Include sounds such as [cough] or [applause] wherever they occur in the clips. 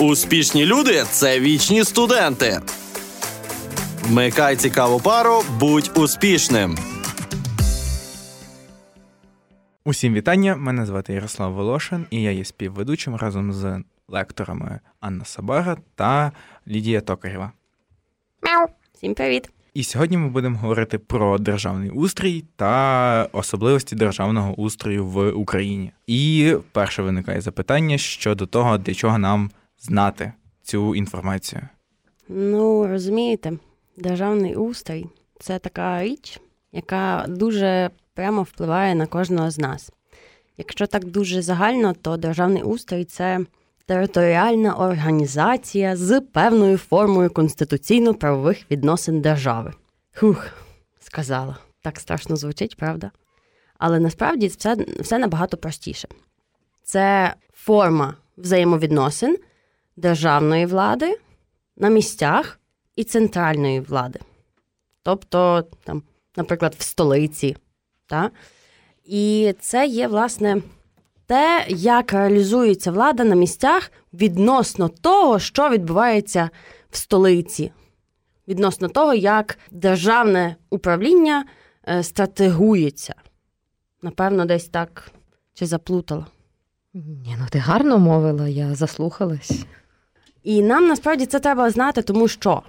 Успішні люди це вічні студенти. Вмикай цікаву пару, будь успішним. Усім вітання. Мене звати Ярослав Волошин, і я є співведучим разом з лекторами Анна Сабара та Лідія Токарєва. Мяу. Всім привіт. І сьогодні ми будемо говорити про державний устрій та особливості державного устрою в Україні. І перше виникає запитання щодо того, для чого нам знати цю інформацію. Ну, розумієте, державний устрій це така річ, яка дуже прямо впливає на кожного з нас. Якщо так дуже загально, то державний устрій це територіальна організація з певною формою конституційно-правових відносин держави. Хух, сказала. Так страшно звучить, правда? Але насправді все, все набагато простіше. Це форма взаємовідносин державної влади на місцях і центральної влади. Тобто, там, наприклад, в столиці. Та? І це є, власне, те, як реалізується влада на місцях відносно того, що відбувається в столиці, відносно того, як державне управління е, стратегується. Напевно, десь так чи заплутала. Ні, ну ти гарно мовила, я заслухалась. І нам насправді це треба знати, тому що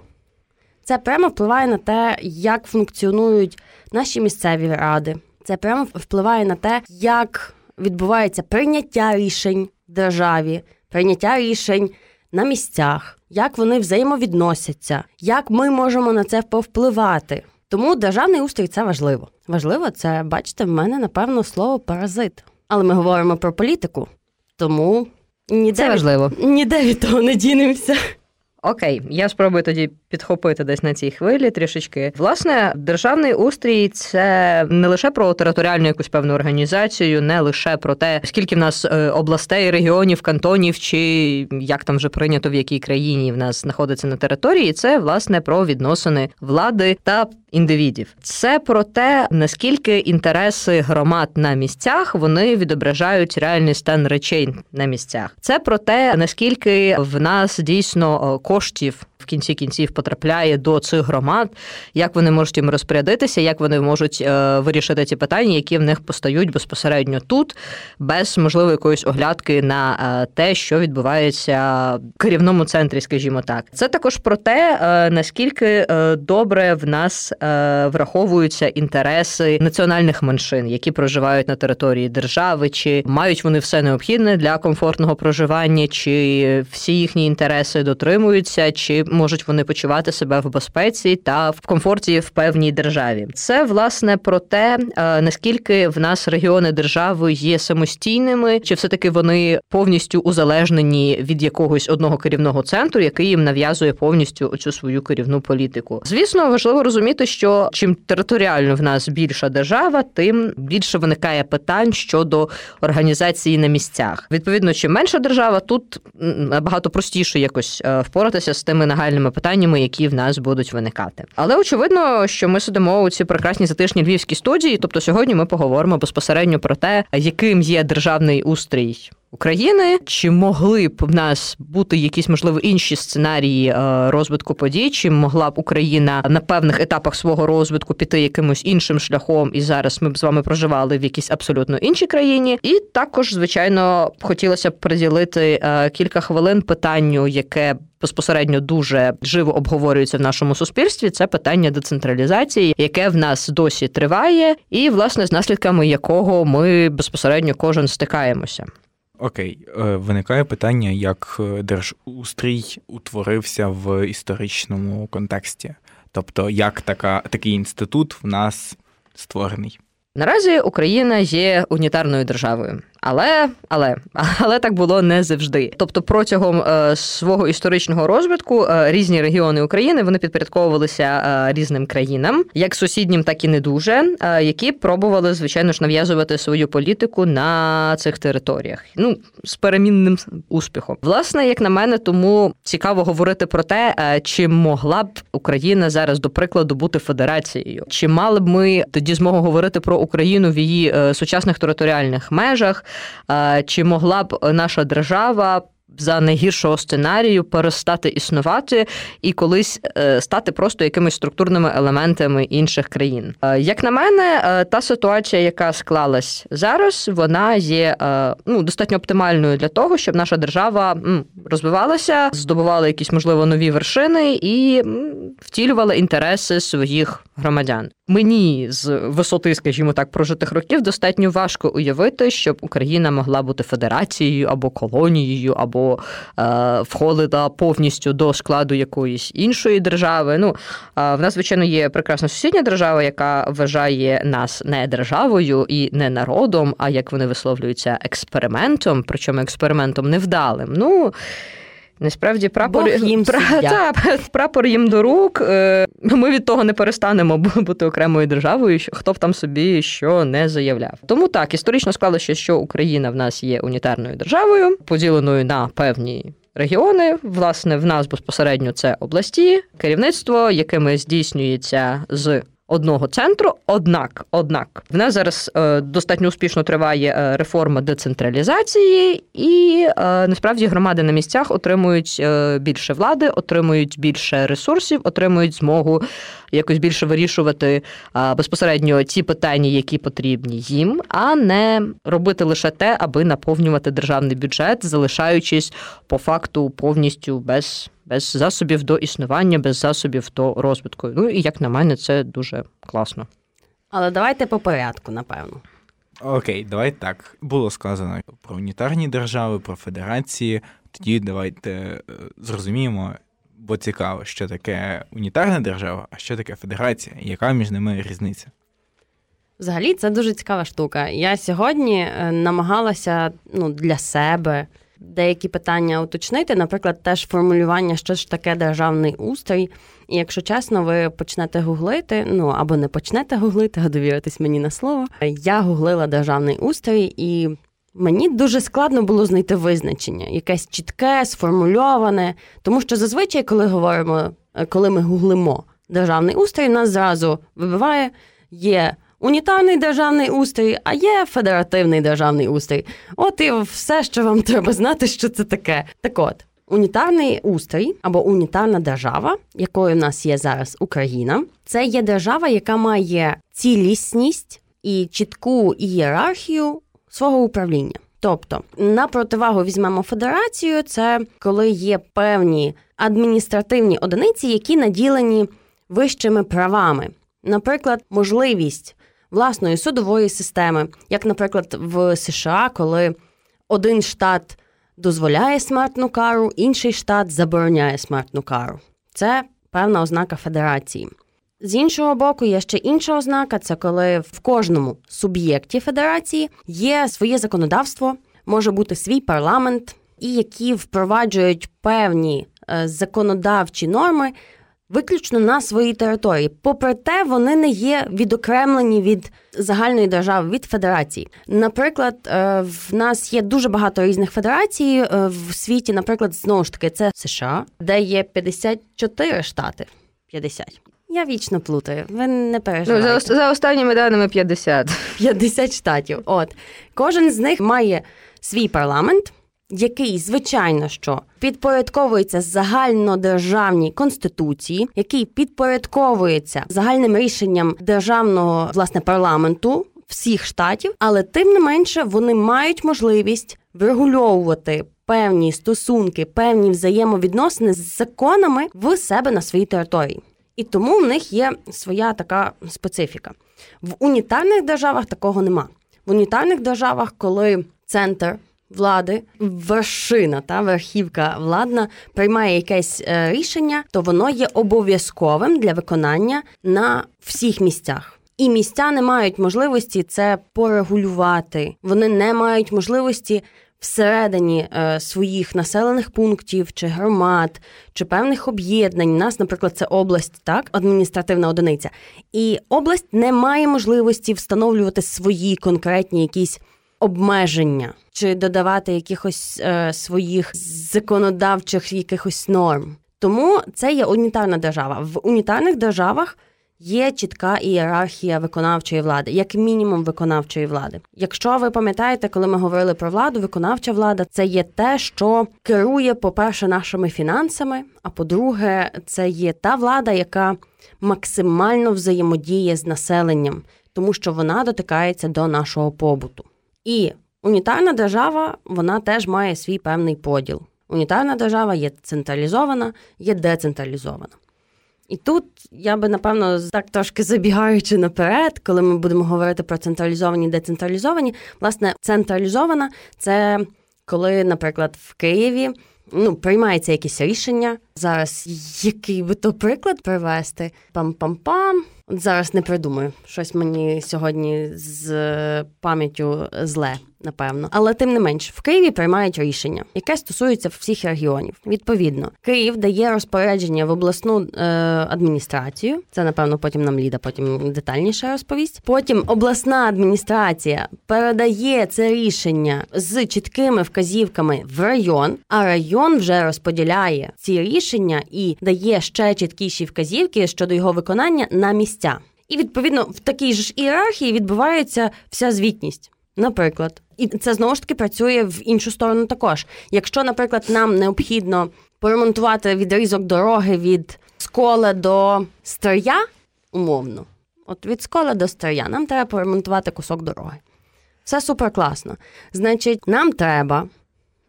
це прямо впливає на те, як функціонують наші місцеві ради. Це прямо впливає на те, як відбувається прийняття рішень в державі, прийняття рішень на місцях, як вони взаємовідносяться, як ми можемо на це повпливати. Тому державний устрій це важливо. Важливо це, бачите, в мене напевно слово паразит. Але ми говоримо про політику, тому ніде Це важливо. Ніде від того не дінемося. Окей, я спробую тоді підхопити десь на цій хвилі трішечки. Власне, державний устрій це не лише про територіальну якусь певну організацію, не лише про те, скільки в нас е, областей, регіонів, кантонів, чи як там вже прийнято в якій країні в нас знаходиться на території. Це власне про відносини влади та індивідів. Це про те, наскільки інтереси громад на місцях вони відображають реальний стан речей на місцях. Це про те, наскільки в нас дійсно коштів в кінці кінців потрапляє до цих громад, як вони можуть їм розпорядитися, як вони можуть е, вирішити ті питання, які в них постають безпосередньо тут, без можливо якоїсь оглядки на е, те, що відбувається в керівному центрі, скажімо так. Це також про те, е, наскільки добре в нас враховуються інтереси національних меншин, які проживають на території держави, чи мають вони все необхідне для комфортного проживання, чи всі їхні інтереси дотримуються, чи можуть вони почувати себе в безпеці та в комфорті в певній державі. Це власне про те, е, наскільки в нас регіони держави є самостійними, чи все таки вони повністю узалежнені від якогось одного керівного центру, який їм нав'язує повністю цю свою керівну політику. Звісно, важливо розуміти, що чим територіально в нас більша держава, тим більше виникає питань щодо організації на місцях. Відповідно, чим менша держава, тут набагато простіше якось е, впоратися з тими нагальними питаннями, які в нас будуть виникати. Але очевидно, що ми сидимо у цій прекрасній затишній львівській студії. Тобто, сьогодні ми поговоримо безпосередньо про те, яким є державний устрій. України чи могли б в нас бути якісь можливо інші сценарії е, розвитку подій? Чи могла б Україна на певних етапах свого розвитку піти якимось іншим шляхом? І зараз ми б з вами проживали в якійсь абсолютно іншій країні? І також, звичайно, хотілося б приділити е, кілька хвилин питанню, яке безпосередньо дуже живо обговорюється в нашому суспільстві. Це питання децентралізації, яке в нас досі триває, і власне з наслідками якого ми безпосередньо кожен стикаємося. Окей, е, виникає питання, як е, держустрій утворився в історичному контексті, тобто як така такий інститут в нас створений. Наразі Україна є унітарною державою. Але але [laughs] але так було не завжди. Тобто, протягом е, свого історичного розвитку е, різні регіони України вони підпорядковувалися е, різним країнам, як сусіднім, так і не дуже, які пробували звичайно ж нав'язувати свою політику на цих територіях. Ну з перемінним успіхом. Власне, як на мене, тому цікаво говорити про те, чи могла б Україна зараз до прикладу бути федерацією, чи мали б ми тоді змогу говорити про Україну в її сучасних територіальних межах. Чи могла б наша держава за найгіршого сценарію перестати існувати і колись е, стати просто якимись структурними елементами інших країн. Е, як на мене, е, та ситуація, яка склалась зараз, вона є ну достатньо оптимальною для того, щоб наша держава розвивалася, здобувала якісь можливо нові вершини і втілювала інтереси своїх громадян. Мені з висоти, скажімо так, прожитих років достатньо важко уявити, щоб Україна могла бути федерацією або колонією, або е, входила повністю до складу якоїсь іншої держави. Ну е, в нас, звичайно, є прекрасна сусідня держава, яка вважає нас не державою і не народом, а як вони висловлюються експериментом, причому експериментом невдалим. Ну Насправді прапор Бог їм Пра... [laughs] та, [laughs] прапор їм до рук. Е, ми від того не перестанемо бути окремою державою, хто б там собі що не заявляв. Тому так історично склалося, що Україна в нас є унітарною державою, поділеною на певні. Регіони, власне, в нас безпосередньо це області, керівництво, якими здійснюється з одного центру. Однак, однак, в нас зараз е, достатньо успішно триває е, реформа децентралізації, і е, насправді громади на місцях отримують більше влади, отримують більше ресурсів, отримують змогу якось більше вирішувати безпосередньо ті питання, які потрібні їм, а не робити лише те, аби наповнювати державний бюджет, залишаючись по факту повністю без без засобів до існування, без засобів до розвитку. Ну і як на мене, це дуже класно. Але давайте по порядку, напевно. Окей, давайте так. Було сказано про унітарні держави, про федерації. Тоді давайте е, зрозуміємо, бо цікаво, що таке унітарна держава, а що таке федерація, і яка між ними різниця. Взагалі, це дуже цікава штука. Я сьогодні е, намагалася ну, для себе деякі питання уточнити, наприклад, теж формулювання, що ж таке державний устрій. І якщо чесно, ви почнете гуглити, ну або не почнете гуглити, а довіритись мені на слово. Я гуглила державний устрій, і мені дуже складно було знайти визначення, якесь чітке, сформульоване. Тому що зазвичай, коли говоримо, коли ми гуглимо державний устрій, нас зразу вибиває є унітарний державний устрій, а є федеративний державний устрій. От і все, що вам треба знати, що це таке. Так от. Унітарний устрій або унітарна держава, якою в нас є зараз Україна, це є держава, яка має цілісність і чітку ієрархію свого управління. Тобто, на противагу візьмемо федерацію, це коли є певні адміністративні одиниці, які наділені вищими правами, наприклад, можливість власної судової системи, як, наприклад, в США, коли один штат дозволяє смертну кару, інший штат забороняє смертну кару. Це певна ознака федерації. З іншого боку, є ще інша ознака: це коли в кожному суб'єкті федерації є своє законодавство, може бути свій парламент, і які впроваджують певні е, законодавчі норми виключно на своїй території. Попри те, вони не є відокремлені від загальної держави від федерації. Наприклад, е, в нас є дуже багато різних федерацій е, в світі. Наприклад, знову ж таки, це США, де є 54 штати. 50. Я вічно плутаю. Ви не переживайте. Ну, за, за останніми даними 50. 50 штатів. От кожен з них має свій парламент який, звичайно, що підпорядковується загальнодержавній конституції, який підпорядковується загальним рішенням державного власне парламенту всіх штатів, але тим не менше вони мають можливість врегульовувати. Певні стосунки, певні взаємовідносини з законами в себе на своїй території, і тому в них є своя така специфіка. В унітарних державах такого нема. В унітарних державах, коли центр влади, вершина та верхівка владна приймає якесь е, рішення, то воно є обов'язковим для виконання на всіх місцях. І місця не мають можливості це порегулювати. Вони не мають можливості всередині е, своїх населених пунктів чи громад чи певних об'єднань. У Нас, наприклад, це область, так, адміністративна одиниця, і область не має можливості встановлювати свої конкретні якісь обмеження чи додавати якихось е, своїх законодавчих якихось норм. Тому це є унітарна держава. В унітарних державах є чітка ієрархія виконавчої влади, як мінімум виконавчої влади. Якщо ви пам'ятаєте, коли ми говорили про владу, виконавча влада це є те, що керує, по-перше, нашими фінансами. А по-друге, це є та влада, яка максимально взаємодіє з населенням, тому що вона дотикається до нашого побуту. І унітарна держава вона теж має свій певний поділ. Унітарна держава є централізована, є децентралізована. І тут я би напевно так трошки забігаючи наперед, коли ми будемо говорити про централізовані і децентралізовані, власне, централізована це коли, наприклад, в Києві ну, приймається якесь рішення. Зараз який би то приклад привести? Пам-пам-пам. От зараз не придумаю. Щось мені сьогодні з пам'яттю зле напевно. Але тим не менш, в Києві приймають рішення, яке стосується всіх регіонів. Відповідно, Київ дає розпорядження в обласну е, адміністрацію. Це напевно потім нам Ліда потім детальніше розповість. Потім обласна адміністрація передає це рішення з чіткими вказівками в район, а район вже розподіляє ці рішення і дає ще чіткіші вказівки щодо його виконання на місця. І відповідно в такій ж ієрархії відбувається вся звітність. Наприклад, і це знову ж таки працює в іншу сторону також. Якщо, наприклад, нам необхідно поремонтувати відрізок дороги від скола до стрия, умовно, от від скола до стрия, нам треба поремонтувати кусок дороги. Все супер класно. Значить, нам треба,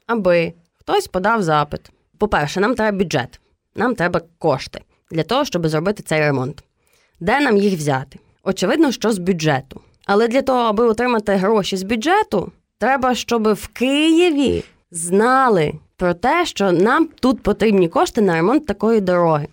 аби хтось подав запит. По-перше, нам треба бюджет, нам треба кошти для того, щоб зробити цей ремонт. Де нам їх взяти? Очевидно, що з бюджету. Але для того, аби отримати гроші з бюджету, треба, щоб в Києві знали про те, що нам тут потрібні кошти на ремонт такої дороги.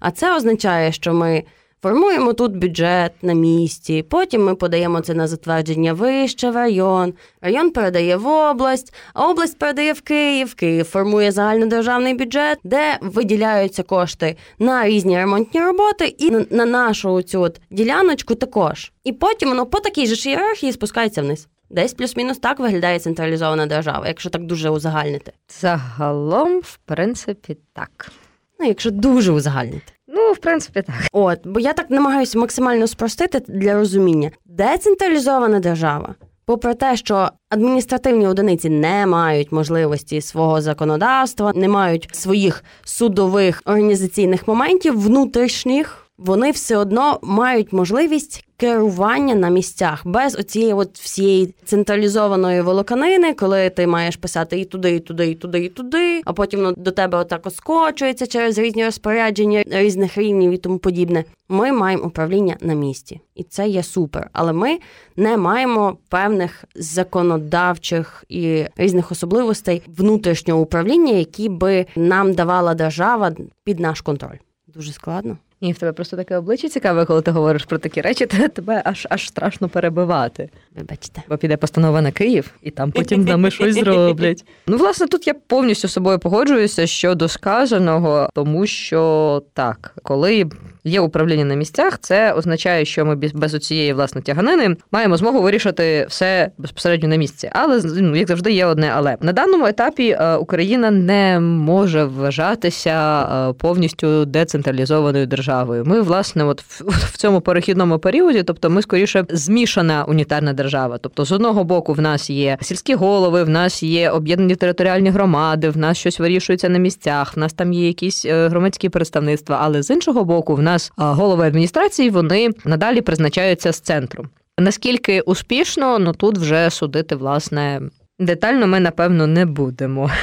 А це означає, що ми Формуємо тут бюджет на місці, потім ми подаємо це на затвердження вище в район, район передає в область, а область передає в Київ. Київ формує загальнодержавний бюджет, де виділяються кошти на різні ремонтні роботи і на нашу цю от діляночку також. І потім воно по такій же ієрархії спускається вниз. Десь плюс-мінус так виглядає централізована держава, якщо так дуже узагальнити. Загалом, в принципі, так. Ну, якщо дуже узагальнити. Ну, в принципі, так. От, бо я так намагаюся максимально спростити для розуміння. Децентралізована держава, попри те, що адміністративні одиниці не мають можливості свого законодавства, не мають своїх судових організаційних моментів внутрішніх вони все одно мають можливість керування на місцях без оцієї от всієї централізованої волоканини, коли ти маєш писати і туди, і туди, і туди, і туди, а потім воно до тебе отак оскочується через різні розпорядження різних рівнів і тому подібне. Ми маємо управління на місці, і це є супер. Але ми не маємо певних законодавчих і різних особливостей внутрішнього управління, які би нам давала держава під наш контроль. Дуже складно. Ні, в тебе просто таке обличчя цікаве, коли ти говориш про такі речі, то тебе аж аж страшно перебивати. Вибачте. Бо піде постанова на Київ, і там потім нами щось зроблять. Ну, власне, тут я повністю з собою погоджуюся щодо сказаного, тому що так, коли є управління на місцях, це означає, що ми без оцієї власне тяганини маємо змогу вирішити все безпосередньо на місці. Але ну, як завжди, є одне, але на даному етапі е, Україна не може вважатися е, повністю децентралізованою державою. Ми, власне, от [laughs] в цьому перехідному періоді, тобто, ми скоріше змішана унітарна держава. Тобто, з одного боку, в нас є сільські голови, в нас є об'єднані територіальні громади, в нас щось вирішується на місцях, в нас там є якісь е, громадські представництва, але з іншого боку, в нас нас голови адміністрації вони надалі призначаються з центру. Наскільки успішно, ну тут вже судити власне детально ми напевно не будемо. [laughs]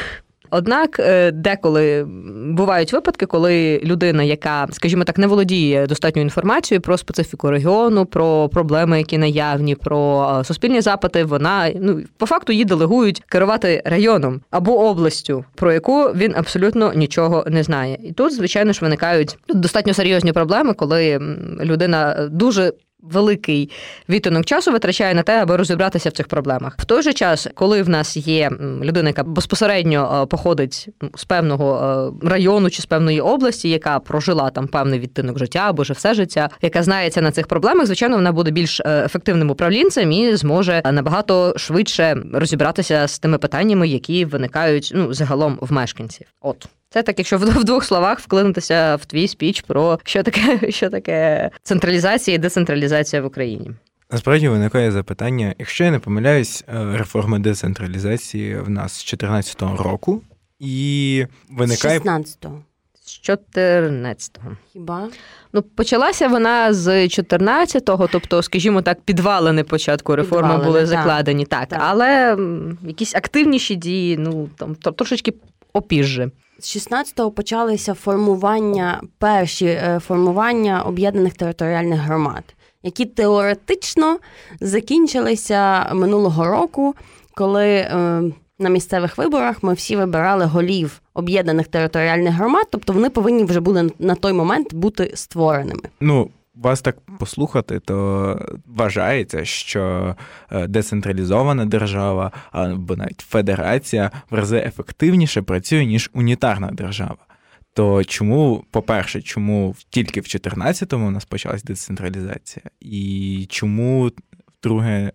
Однак е, деколи бувають випадки, коли людина, яка, скажімо так, не володіє достатньою інформацією про специфіку регіону, про проблеми, які наявні, про е, суспільні запити, вона ну по факту її делегують керувати районом або областю, про яку він абсолютно нічого не знає. І тут, звичайно ж, виникають достатньо серйозні проблеми, коли людина дуже великий відтинок часу витрачає на те, аби розібратися в цих проблемах. В той же час, коли в нас є людина, яка безпосередньо е, походить з певного е, району чи з певної області, яка прожила там певний відтинок життя або вже все життя, яка знається на цих проблемах, звичайно, вона буде більш е, ефективним управлінцем і зможе набагато швидше розібратися з тими питаннями, які виникають ну загалом в мешканців. От Це так, якщо в двох словах вклинутися в твій спіч про що таке, [laughs] що таке централізація і децентралізація в Україні. Насправді виникає запитання, якщо я не помиляюсь, е, реформа децентралізації в нас з 2014 року, і виникає 16-го. З 14-го. Хіба? Ну, почалася вона з 14-го, тобто, скажімо так, підвалини початку реформи Підвалини, були закладені. Так, Так. але якісь активніші дії, ну там трошечки опізже. З 16-го почалися формування, перші е, формування об'єднаних територіальних громад, які теоретично закінчилися минулого року, коли е, на місцевих виборах ми всі вибирали голів об'єднаних територіальних громад, тобто вони повинні вже були на той момент бути створеними. Ну, вас так послухати, то вважається, що е, децентралізована держава або навіть федерація в рази ефективніше працює, ніж унітарна держава. То чому, по-перше, чому тільки в 14-му у нас почалась децентралізація? І чому, друге,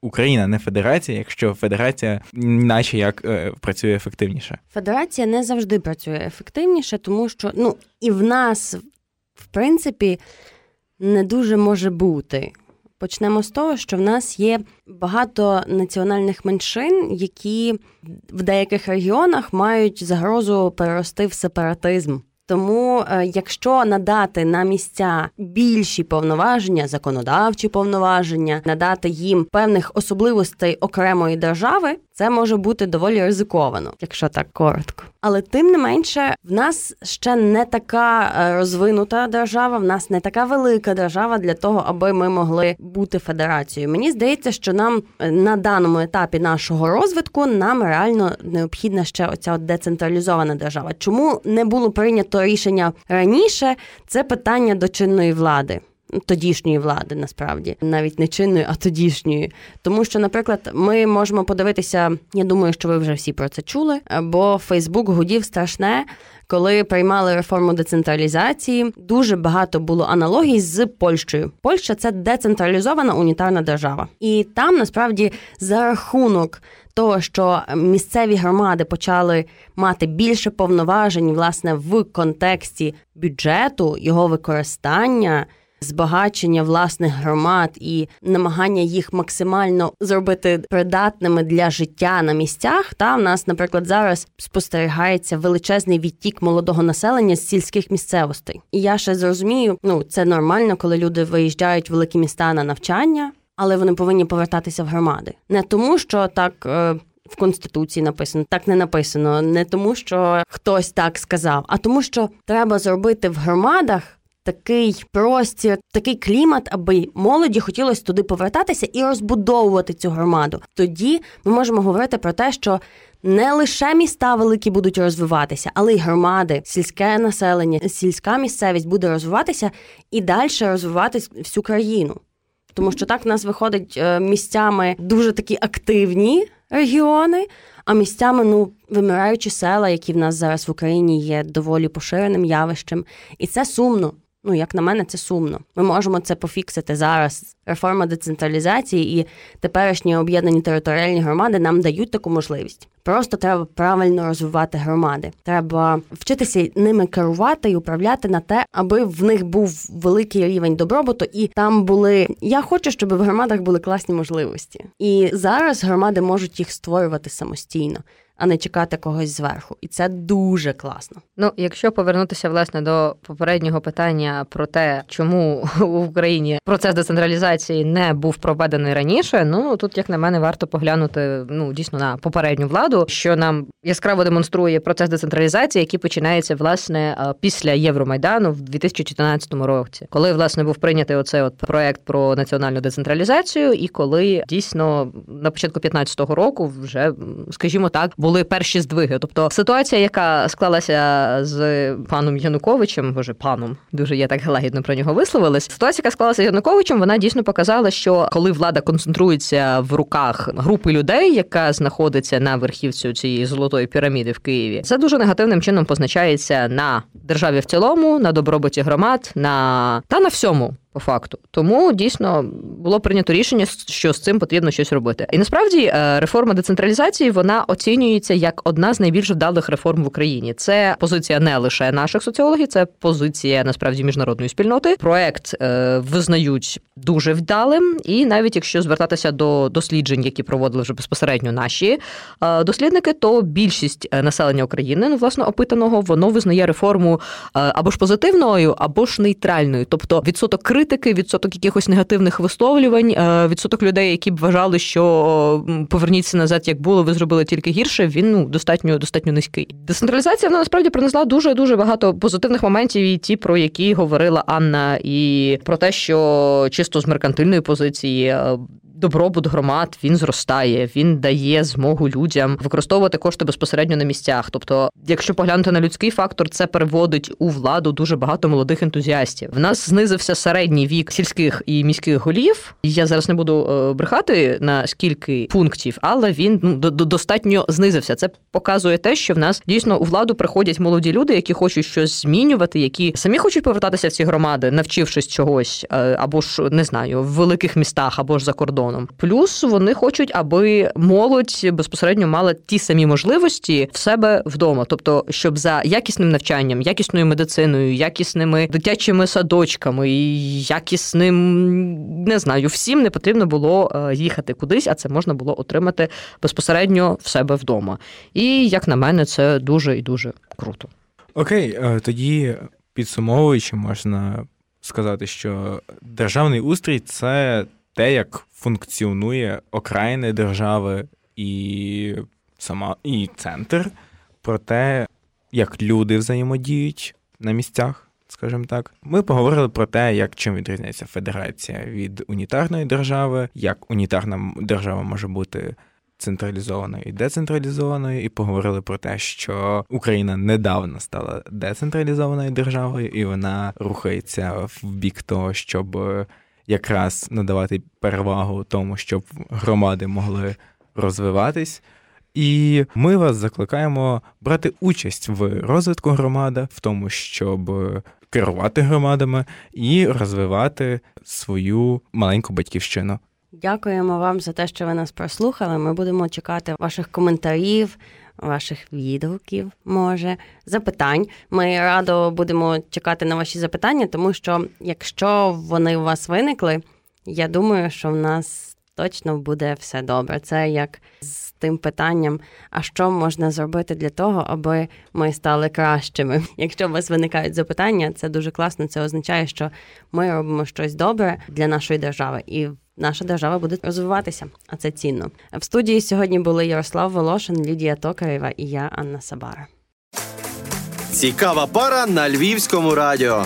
Україна не федерація, якщо федерація, наче як е, працює ефективніше? Федерація не завжди працює ефективніше, тому що ну і в нас, в принципі, не дуже може бути. Почнемо з того, що в нас є багато національних меншин, які в деяких регіонах мають загрозу перерости в сепаратизм. Тому, е, якщо надати на місця більші повноваження, законодавчі повноваження, надати їм певних особливостей окремої держави, це може бути доволі ризиковано, якщо так коротко. Але тим не менше, в нас ще не така е, розвинута держава, в нас не така велика держава для того, аби ми могли бути федерацією. Мені здається, що нам е, на даному етапі нашого розвитку нам реально необхідна ще оця децентралізована держава. Чому не було прийнято рішення раніше? Це питання до чинної влади. Тодішньої влади насправді навіть не чинної, а тодішньої. Тому що, наприклад, ми можемо подивитися. Я думаю, що ви вже всі про це чули. Бо Фейсбук гудів страшне, коли приймали реформу децентралізації. Дуже багато було аналогій з Польщею. Польща це децентралізована унітарна держава, і там насправді за рахунок. Того, що місцеві громади почали мати більше повноважень, власне, в контексті бюджету, його використання, збагачення власних громад і намагання їх максимально зробити придатними для життя на місцях. Та в нас, наприклад, зараз спостерігається величезний відтік молодого населення з сільських місцевостей. І я ще зрозумію, ну це нормально, коли люди виїжджають в великі міста на навчання, але вони повинні повертатися в громади. Не тому, що так. е, В конституції написано, так не написано, не тому, що хтось так сказав, а тому, що треба зробити в громадах такий простір, такий клімат, аби молоді хотілося туди повертатися і розбудовувати цю громаду. Тоді ми можемо говорити про те, що не лише міста великі будуть розвиватися, але й громади, сільське населення, сільська місцевість буде розвиватися і далі розвивати всю країну. Тому що так в нас виходить е, місцями дуже такі активні регіони, а місцями ну вимираючі села, які в нас зараз в Україні є доволі поширеним явищем, і це сумно. Ну, як на мене, це сумно. Ми можемо це пофіксити зараз. Реформа децентралізації і теперішні об'єднані територіальні громади нам дають таку можливість. Просто треба правильно розвивати громади. Треба вчитися ними керувати і управляти на те, аби в них був великий рівень добробуту, і там були. Я хочу, щоб в громадах були класні можливості. І зараз громади можуть їх створювати самостійно. А не чекати когось зверху, і це дуже класно. Ну, якщо повернутися власне до попереднього питання про те, чому [laughs] в Україні процес децентралізації не був проведений раніше, ну тут, як на мене, варто поглянути ну дійсно на попередню владу, що нам яскраво демонструє процес децентралізації, який починається власне після Євромайдану в 2014 році, коли власне був прийнятий оцей от проект про національну децентралізацію, і коли дійсно на початку 2015 року вже, скажімо так, були перші здвиги. Тобто ситуація, яка склалася з паном Януковичем, боже паном, дуже я так лагідно про нього висловилась. Ситуація, яка склалася з Януковичем, вона дійсно показала, що коли влада концентрується в руках групи людей, яка знаходиться на верхівці цієї золотої піраміди в Києві, це дуже негативним чином позначається на державі в цілому, на добробуті громад, на та на всьому. По факту. Тому дійсно було прийнято рішення, що з цим потрібно щось робити. І насправді е, реформа децентралізації вона оцінюється як одна з найбільш вдалих реформ в Україні. Це позиція не лише наших соціологів, це позиція насправді міжнародної спільноти. Проект е, визнають дуже вдалим, і навіть якщо звертатися до досліджень, які проводили вже безпосередньо наші е, дослідники, то більшість населення України, ну власне опитаного, воно визнає реформу або ж позитивною, або ж нейтральною, тобто відсоток критики, відсоток якихось негативних висловлювань, е, відсоток людей, які б вважали, що поверніться назад, як було, ви зробили тільки гірше. Він ну достатньо достатньо низький. Децентралізація вона насправді принесла дуже дуже багато позитивних моментів, і ті, про які говорила Анна, і про те, що чисто з меркантильної позиції е, добробут громад він зростає, він дає змогу людям використовувати кошти безпосередньо на місцях. Тобто, якщо поглянути на людський фактор, це переводить у владу дуже багато молодих ентузіастів. В нас знизився середній вік сільських і міських голів. Я зараз не буду е, брехати на скільки пунктів, але він ну достатньо знизився. Це показує те, що в нас дійсно у владу приходять молоді люди, які хочуть щось змінювати, які самі хочуть повертатися в ці громади, навчившись чогось, е, або ж не знаю, в великих містах, або ж за кордон кордоном. Плюс вони хочуть, аби молодь безпосередньо мала ті самі можливості в себе вдома, тобто, щоб за якісним навчанням, якісною медициною, якісними дитячими садочками, якісним не знаю, всім не потрібно було е, їхати кудись, а це можна було отримати безпосередньо в себе вдома. І як на мене, це дуже і дуже круто. Окей, е, тоді підсумовуючи, можна сказати, що державний устрій це те, як функціонує окраїни держави і сама і центр, про те, як люди взаємодіють на місцях. Скажімо так, ми поговорили про те, як чим відрізняється федерація від унітарної держави, як унітарна держава може бути централізованою і децентралізованою, і поговорили про те, що Україна недавно стала децентралізованою державою, і вона рухається в бік того, щоб якраз надавати перевагу тому, щоб громади могли розвиватись. І ми вас закликаємо брати участь в розвитку громади, в тому, щоб керувати громадами і розвивати свою маленьку батьківщину. Дякуємо вам за те, що ви нас прослухали. Ми будемо чекати ваших коментарів, ваших відгуків, може, запитань. Ми радо будемо чекати на ваші запитання, тому що якщо вони у вас виникли, я думаю, що в нас точно буде все добре. Це як з тим питанням, а що можна зробити для того, аби ми стали кращими. [laughs] Якщо у вас виникають запитання, це дуже класно. Це означає, що ми робимо щось добре для нашої держави і наша держава буде розвиватися, а це цінно. В студії сьогодні були Ярослав Волошин, Лідія Токарєва і я, Анна Сабара. Цікава пара на львівському радіо.